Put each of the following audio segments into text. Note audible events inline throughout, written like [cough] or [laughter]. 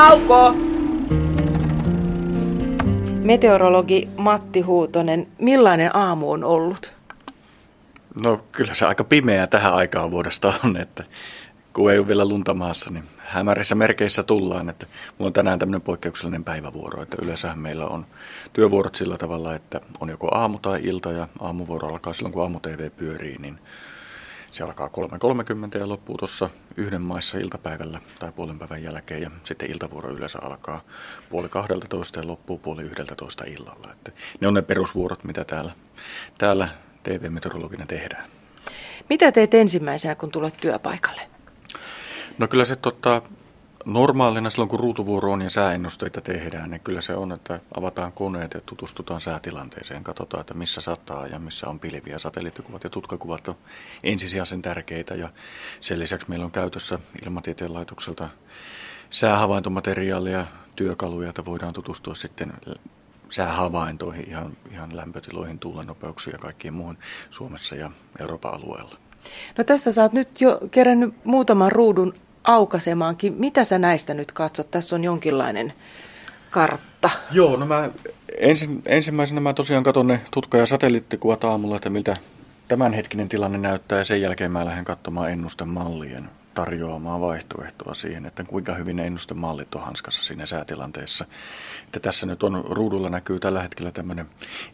Nauko! Meteorologi Matti Huutonen, millainen aamu on ollut? No kyllä se aika pimeä tähän aikaan vuodesta on, että kun ei ole vielä lunta maassa, niin hämärissä merkeissä tullaan. Että mulla on tänään tämmöinen poikkeuksellinen päivävuoro, että yleensä meillä on työvuorot sillä tavalla, että on joko aamu tai ilta ja aamuvuoro alkaa silloin, kun aamu-tv pyörii, niin se alkaa 3.30 ja loppuu tuossa yhden maissa iltapäivällä tai puolen päivän jälkeen ja sitten iltavuoro yleensä alkaa puoli 12 ja loppuu puoli 11 illalla. Että ne on ne perusvuorot, mitä täällä, täällä TV-meteorologina tehdään. Mitä teet ensimmäisenä, kun tulet työpaikalle? No kyllä se tota, normaalina silloin, kun ruutuvuoro on ja sääennusteita tehdään, niin kyllä se on, että avataan koneet ja tutustutaan säätilanteeseen. Katsotaan, että missä sataa ja missä on pilviä. Satelliittikuvat ja tutkakuvat on ensisijaisen tärkeitä ja sen lisäksi meillä on käytössä ilmatieteen laitokselta säähavaintomateriaalia, työkaluja, että voidaan tutustua sitten säähavaintoihin, ihan, ihan lämpötiloihin, tuulennopeuksiin ja kaikkiin muuhun Suomessa ja Euroopan alueella. No tässä sä oot nyt jo kerännyt muutaman ruudun aukasemaankin. Mitä sä näistä nyt katsot? Tässä on jonkinlainen kartta. Joo, no mä ensin, ensimmäisenä mä tosiaan katson ne tutka- ja satelliittikuvat aamulla, että miltä tämänhetkinen tilanne näyttää ja sen jälkeen mä lähden katsomaan ennustemallien tarjoamaan vaihtoehtoa siihen, että kuinka hyvin ne ennustemallit on hanskassa siinä säätilanteessa. Että tässä nyt on ruudulla näkyy tällä hetkellä tämmöinen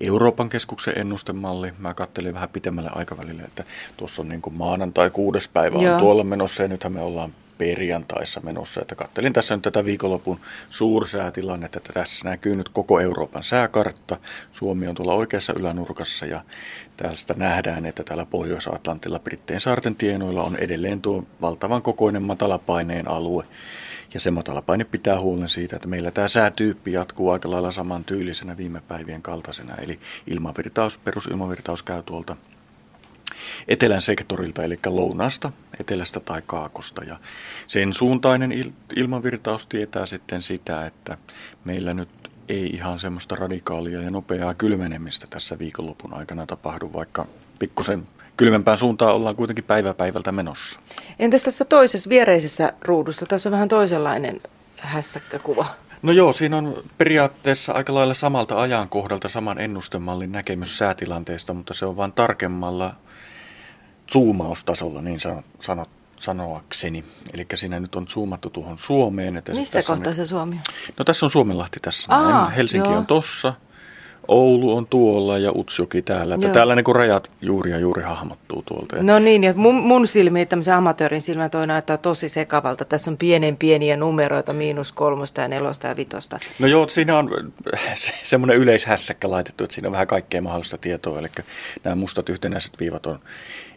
Euroopan keskuksen ennustemalli. Mä kattelin vähän pitemmälle aikavälille, että tuossa on niin kuin maanantai kuudes päivä on Joo. tuolla menossa ja nythän me ollaan perjantaissa menossa. Että kattelin tässä nyt tätä viikonlopun suursäätilannetta, että tässä näkyy nyt koko Euroopan sääkartta. Suomi on tuolla oikeassa ylänurkassa ja tästä nähdään, että täällä Pohjois-Atlantilla Britteen saarten tienoilla on edelleen tuo valtavan kokoinen matalapaineen alue. Ja se matalapaine pitää huolen siitä, että meillä tämä säätyyppi jatkuu aika lailla saman tyylisenä viime päivien kaltaisena. Eli ilmavirtaus, perusilmavirtaus käy tuolta etelän sektorilta, eli lounasta, etelästä tai kaakosta. Ja sen suuntainen il- ilmavirtaus tietää sitten sitä, että meillä nyt ei ihan semmoista radikaalia ja nopeaa kylmenemistä tässä viikonlopun aikana tapahdu, vaikka pikkusen kylmempään suuntaan ollaan kuitenkin päivä päivältä menossa. Entäs tässä toisessa viereisessä ruudussa? Tässä on vähän toisenlainen hässäkkäkuva. No joo, siinä on periaatteessa aika lailla samalta ajankohdalta saman ennustemallin näkemys säätilanteesta, mutta se on vain tarkemmalla zoomaustasolla niin sanot, sanoakseni. Eli siinä nyt on zoomattu tuohon Suomeen. Että Missä kohtaa se Suomi on? No tässä on Suomenlahti tässä. Aa, Helsinki joo. on tossa. Oulu on tuolla ja Utsjoki täällä. Että täällä niin rajat juuri ja juuri hahmottuu tuolta. No niin, ja mun, mun silmiin, tämmöisen amatöörin silmä toi näyttää tosi sekavalta. Tässä on pienen pieniä numeroita, miinus kolmosta ja nelosta ja vitosta. No joo, siinä on [laughs] semmoinen yleishässäkkä laitettu, että siinä on vähän kaikkea mahdollista tietoa. Eli nämä mustat yhtenäiset viivat on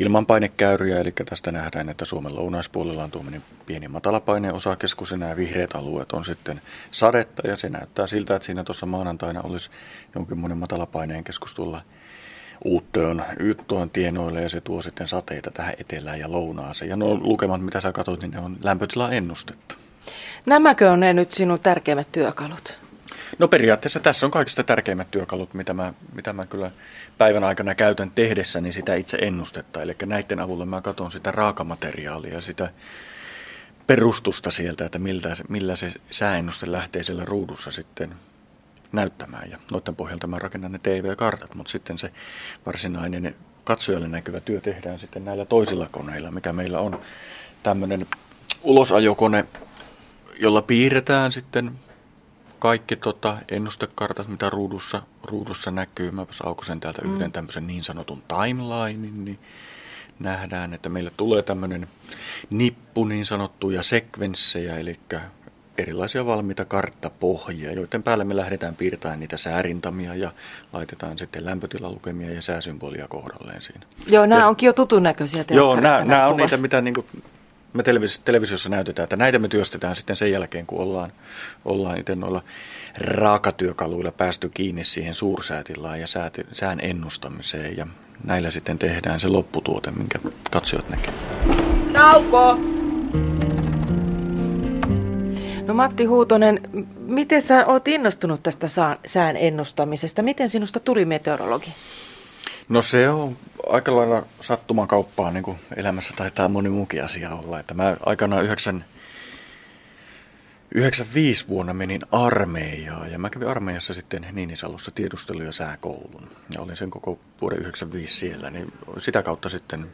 ilmanpainekäyriä, eli tästä nähdään, että Suomen lounaispuolella on tuommoinen pieni matalapaineen osakeskus ja nämä vihreät alueet on sitten sadetta ja se näyttää siltä, että siinä tuossa maanantaina olisi jonkinmoinen matalapaineen keskus tuolla Uuttoon, Yttoon tienoille ja se tuo sitten sateita tähän etelään ja lounaaseen. Ja nuo lukemat, mitä sä katsoit, niin ne on lämpötila ennustetta. Nämäkö on ne nyt sinun tärkeimmät työkalut? No periaatteessa tässä on kaikista tärkeimmät työkalut, mitä mä, mitä mä kyllä päivän aikana käytän tehdessäni sitä itse ennustetta. Eli näiden avulla mä katson sitä raakamateriaalia, sitä perustusta sieltä, että miltä, millä se sääennuste lähtee siellä ruudussa sitten näyttämään. Ja noiden pohjalta mä rakennan ne TV-kartat, mutta sitten se varsinainen katsojalle näkyvä työ tehdään sitten näillä toisilla koneilla, mikä meillä on tämmöinen ulosajokone, jolla piirretään sitten kaikki tota, ennustekartat, mitä ruudussa, ruudussa näkyy. Mä aukosen täältä mm. yhden tämmöisen niin sanotun timelinein, niin nähdään, että meille tulee tämmöinen nippu niin sanottuja sekvenssejä, eli erilaisia valmiita karttapohjia, joiden päälle me lähdetään piirtämään niitä säärintamia ja laitetaan sitten lämpötilalukemia ja sääsymbolia kohdalleen siinä. Joo, nämä ja, onkin jo tutun näköisiä Joo, nämä, nämä on niitä, mitä niin kuin me televis- televisiossa näytetään, että näitä me työstetään sitten sen jälkeen, kun ollaan, ollaan itse noilla raakatyökaluilla päästy kiinni siihen suursäätilaan ja sääti, sään ennustamiseen ja näillä sitten tehdään se lopputuote, minkä katsojat näkevät. Nauko! No Matti Huutonen, miten sä oot innostunut tästä sään ennustamisesta? Miten sinusta tuli meteorologi? No se on aika lailla sattuman kauppaa, niin kuin elämässä taitaa moni muukin asia olla. Että mä aikanaan 9, 95 vuonna menin armeijaan ja mä kävin armeijassa sitten Niinisalossa tiedustelu- ja sääkoulun. Ja olin sen koko vuoden 95 siellä, niin sitä kautta sitten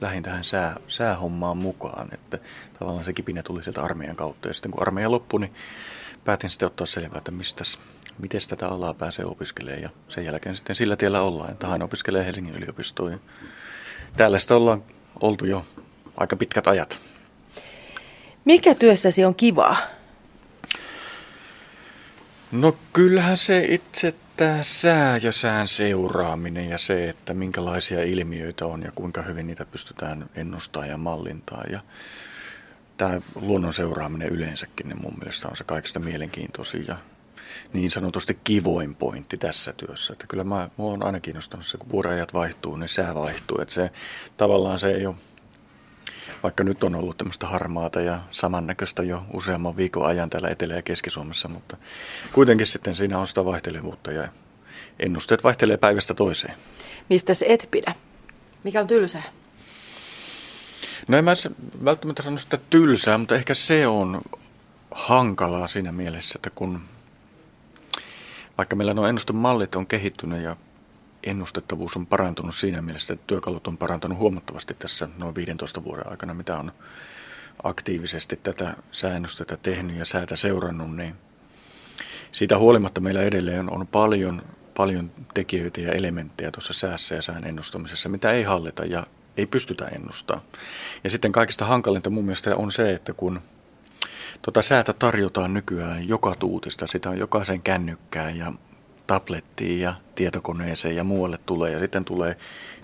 lähdin tähän sää, säähommaan mukaan. Että tavallaan se kipinä tuli sieltä armeijan kautta. Ja sitten kun armeija loppui, niin päätin sitten ottaa selvää, että mistäs, miten tätä alaa pääsee opiskelemaan. Ja sen jälkeen sitten sillä tiellä ollaan, että hän opiskelee Helsingin yliopistoon. Täällä sitten ollaan oltu jo aika pitkät ajat. Mikä työssäsi on kivaa? No kyllähän se itse tämä sää ja sään seuraaminen ja se, että minkälaisia ilmiöitä on ja kuinka hyvin niitä pystytään ennustamaan ja mallintaa. Ja tämä luonnon seuraaminen yleensäkin niin mun mielestä on se kaikista mielenkiintoisin ja niin sanotusti kivoin pointti tässä työssä. Että kyllä mä, mua on aina kiinnostanut se, kun vuodenajat vaihtuu, niin sää vaihtuu. Että se, tavallaan se ei ole vaikka nyt on ollut tämmöistä harmaata ja samannäköistä jo useamman viikon ajan täällä Etelä- ja Keski-Suomessa, mutta kuitenkin sitten siinä on sitä vaihtelevuutta ja ennusteet vaihtelee päivästä toiseen. Mistä se et pidä? Mikä on tylsää? No en mä välttämättä sano sitä tylsää, mutta ehkä se on hankalaa siinä mielessä, että kun vaikka meillä nuo ennustemallit on kehittynyt ja ennustettavuus on parantunut siinä mielessä, että työkalut on parantunut huomattavasti tässä noin 15 vuoden aikana, mitä on aktiivisesti tätä säännöstötä tehnyt ja säätä seurannut, niin siitä huolimatta meillä edelleen on paljon, paljon tekijöitä ja elementtejä tuossa säässä ja sään ennustamisessa, mitä ei hallita ja ei pystytä ennustamaan. Ja sitten kaikista hankalinta mun mielestä on se, että kun tuota säätä tarjotaan nykyään joka tuutista, sitä on jokaisen kännykkään ja tablettiin ja tietokoneeseen ja muualle tulee. Ja sitten tulee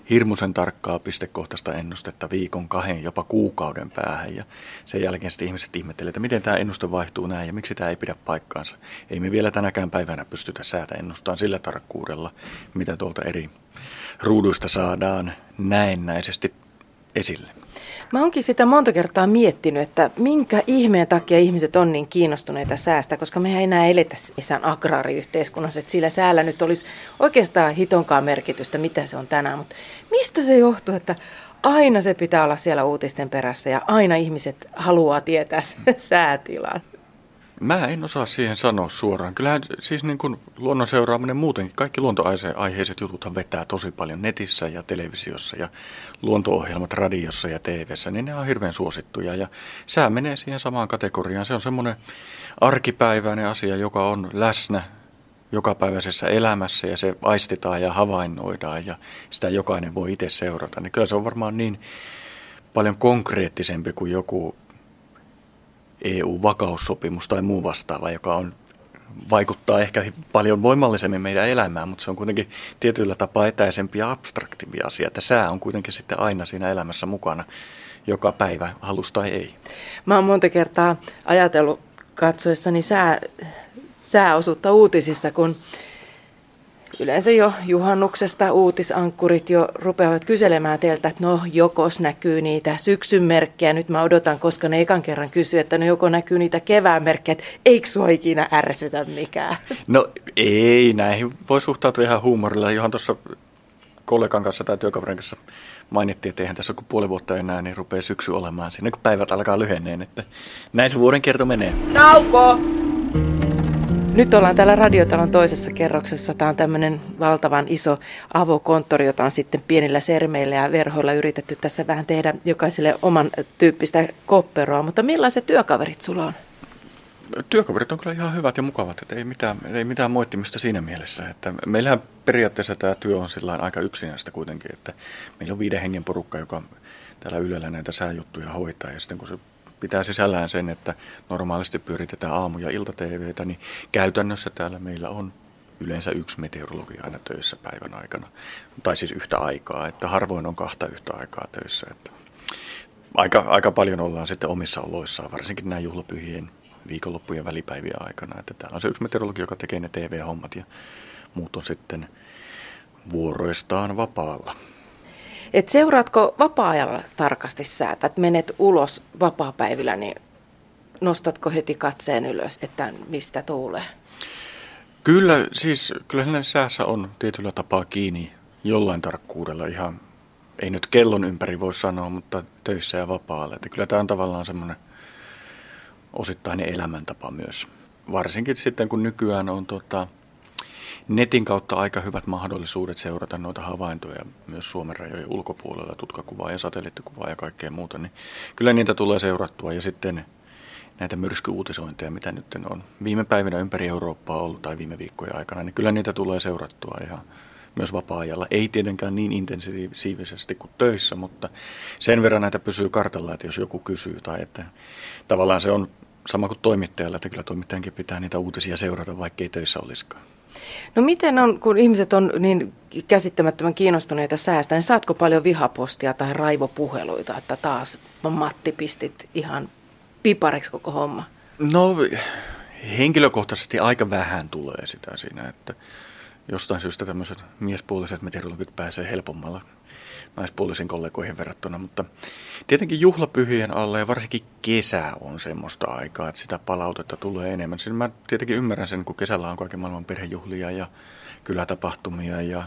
hirmuisen tarkkaa pistekohtaista ennustetta viikon, kahden, jopa kuukauden päähän. Ja sen jälkeen sitten ihmiset ihmettelevät, että miten tämä ennuste vaihtuu näin ja miksi tämä ei pidä paikkaansa. Ei me vielä tänäkään päivänä pystytä säätä ennustamaan sillä tarkkuudella, mitä tuolta eri ruuduista saadaan näennäisesti esille. Mä oonkin sitä monta kertaa miettinyt, että minkä ihmeen takia ihmiset on niin kiinnostuneita säästä, koska mehän ei enää eletä missään agraariyhteiskunnassa, että sillä säällä nyt olisi oikeastaan hitonkaan merkitystä, mitä se on tänään. Mutta mistä se johtuu, että aina se pitää olla siellä uutisten perässä ja aina ihmiset haluaa tietää [laughs] säätilan? Mä en osaa siihen sanoa suoraan. Kyllähän siis niin kuin luonnon seuraaminen muutenkin, kaikki luontoaiheiset jututhan vetää tosi paljon netissä ja televisiossa ja luonto-ohjelmat radiossa ja TVssä, niin ne on hirveän suosittuja. Ja sää menee siihen samaan kategoriaan. Se on semmoinen arkipäiväinen asia, joka on läsnä jokapäiväisessä elämässä ja se aistitaan ja havainnoidaan ja sitä jokainen voi itse seurata. Niin kyllä se on varmaan niin paljon konkreettisempi kuin joku EU-vakaussopimus tai muu vastaava, joka on, vaikuttaa ehkä paljon voimallisemmin meidän elämään, mutta se on kuitenkin tietyllä tapaa etäisempi ja abstraktivi asia, että sää on kuitenkin sitten aina siinä elämässä mukana joka päivä, halus tai ei. Mä oon monta kertaa ajatellut katsoessani sää, sääosuutta uutisissa, kun yleensä jo juhannuksesta uutisankkurit jo rupeavat kyselemään teiltä, että no jokos näkyy niitä syksyn merkkejä. Nyt mä odotan, koska ne ekan kerran kysyy, että no joko näkyy niitä kevään merkkejä, että eikö sua ikinä ärsytä mikään? No ei, näihin voi suhtautua ihan huumorilla. Johan tuossa kollegan kanssa tai työkaverin kanssa mainittiin, että eihän tässä kun puoli vuotta enää, niin rupeaa syksy olemaan sinne, kun päivät alkaa lyhenneen. Että näin se vuoden kierto menee. Nauko! Nyt ollaan täällä radiotalon toisessa kerroksessa. Tämä on tämmöinen valtavan iso avokonttori, jota on sitten pienillä sermeillä ja verhoilla yritetty tässä vähän tehdä jokaiselle oman tyyppistä kopperoa. Mutta millaiset työkaverit sulla on? Työkaverit on kyllä ihan hyvät ja mukavat, että ei mitään, ei mitään moittimista siinä mielessä. Että meillähän periaatteessa tämä työ on aika yksinäistä kuitenkin, että meillä on viiden hengen porukka, joka täällä Ylellä näitä sääjuttuja hoitaa ja sitten kun se pitää sisällään sen, että normaalisti pyöritetään aamu- ja ilta-TVtä, niin käytännössä täällä meillä on yleensä yksi meteorologi aina töissä päivän aikana. Tai siis yhtä aikaa, että harvoin on kahta yhtä aikaa töissä. Että aika, aika paljon ollaan sitten omissa oloissaan, varsinkin näin juhlapyhien viikonloppujen välipäivien aikana. Että täällä on se yksi meteorologi, joka tekee ne TV-hommat ja muut on sitten vuoroistaan vapaalla. Et seuraatko vapaa-ajalla tarkasti säätä, että menet ulos vapaa-päivillä, niin nostatko heti katseen ylös, että mistä tuulee? Kyllä, siis kyllä säässä on tietyllä tapaa kiinni jollain tarkkuudella ihan, ei nyt kellon ympäri voi sanoa, mutta töissä ja vapaalla. Että kyllä tämä on tavallaan semmoinen osittainen elämäntapa myös. Varsinkin sitten kun nykyään on tota, netin kautta aika hyvät mahdollisuudet seurata noita havaintoja myös Suomen rajojen ulkopuolella, tutkakuvaa ja satelliittikuvaa ja kaikkea muuta, niin kyllä niitä tulee seurattua ja sitten näitä myrskyuutisointeja, mitä nyt on viime päivinä ympäri Eurooppaa ollut tai viime viikkojen aikana, niin kyllä niitä tulee seurattua ihan myös vapaa-ajalla. Ei tietenkään niin intensiivisesti kuin töissä, mutta sen verran näitä pysyy kartalla, että jos joku kysyy tai että tavallaan se on sama kuin toimittajalla, että kyllä toimittajankin pitää niitä uutisia seurata, vaikka ei töissä olisikaan. No miten on, kun ihmiset on niin käsittämättömän kiinnostuneita säästä, niin saatko paljon vihapostia tai raivopuheluita, että taas Matti pistit ihan pipariksi koko homma? No henkilökohtaisesti aika vähän tulee sitä siinä, että jostain syystä tämmöiset miespuoliset meteorologit pääsee helpommalla naispuolisiin kollegoihin verrattuna, mutta tietenkin juhlapyhien alle ja varsinkin kesä on semmoista aikaa, että sitä palautetta tulee enemmän. Siinä mä tietenkin ymmärrän sen, kun kesällä on kaiken maailman perhejuhlia ja kylätapahtumia ja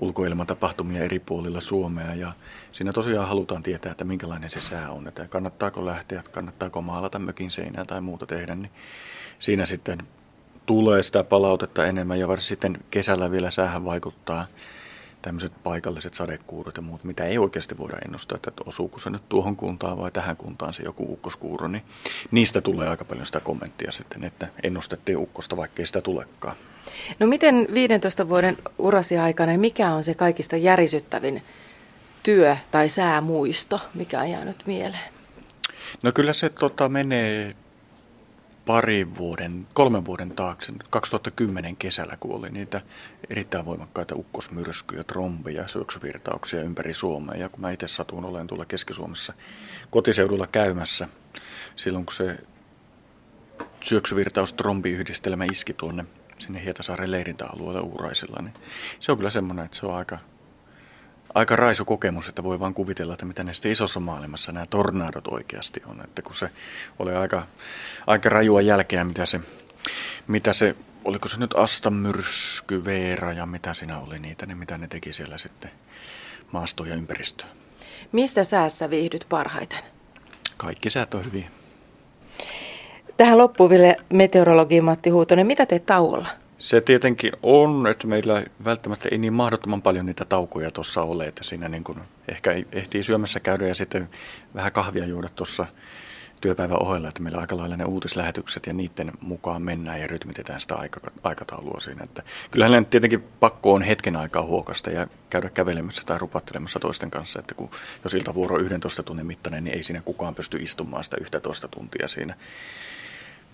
ulkoilmatapahtumia eri puolilla Suomea. Ja siinä tosiaan halutaan tietää, että minkälainen se sää on, että kannattaako lähteä, kannattaako maalata mökin seinää tai muuta tehdä, niin siinä sitten tulee sitä palautetta enemmän. Ja varsinkin sitten kesällä vielä säähän vaikuttaa tämmöiset paikalliset sadekuurut ja muut, mitä ei oikeasti voida ennustaa, että osuuko se nyt tuohon kuntaan vai tähän kuntaan se joku ukkoskuuro, niin niistä tulee aika paljon sitä kommenttia sitten, että ennustettiin ukkosta, vaikkei sitä tulekaan. No miten 15 vuoden urasi aikana, mikä on se kaikista järisyttävin työ tai säämuisto, mikä on jäänyt mieleen? No kyllä se tota, menee parin vuoden, kolmen vuoden taakse, 2010 kesällä, kun oli niitä erittäin voimakkaita ukkosmyrskyjä, trombeja, syöksyvirtauksia ympäri Suomea. Ja kun mä itse satun olen tuolla Keski-Suomessa kotiseudulla käymässä, silloin kun se syöksyvirtaus trombiyhdistelmä iski tuonne sinne Hietasaaren leirintäalueelle Uuraisilla, niin se on kyllä semmoinen, että se on aika aika raisu kokemus, että voi vaan kuvitella, että mitä näistä isossa maailmassa nämä tornadot oikeasti on. Että kun se oli aika, aika rajua jälkeä, mitä se, mitä se, oliko se nyt astamyrsky, Veera ja mitä siinä oli niitä, niin mitä ne teki siellä sitten maastoon ja ympäristöön. Missä säässä viihdyt parhaiten? Kaikki säät on hyviä. Tähän loppuun vielä meteorologi Matti Huutonen. Mitä teet tauolla? Se tietenkin on, että meillä välttämättä ei niin mahdottoman paljon niitä taukoja tuossa ole, että siinä niin kuin ehkä ehtii syömässä käydä ja sitten vähän kahvia juoda tuossa työpäivän ohella, että meillä on aika lailla ne uutislähetykset ja niiden mukaan mennään ja rytmitetään sitä aikataulua siinä. Että kyllähän tietenkin pakko on hetken aikaa huokasta ja käydä kävelemässä tai rupattelemassa toisten kanssa, että kun jos iltavuoro 11 tunnin mittainen, niin ei siinä kukaan pysty istumaan sitä 11 tuntia siinä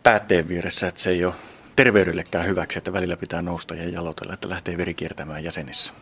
päätteen vieressä, että se ei ole terveydellekään hyväksi, että välillä pitää nousta ja jalotella, että lähtee veri kiertämään jäsenissä.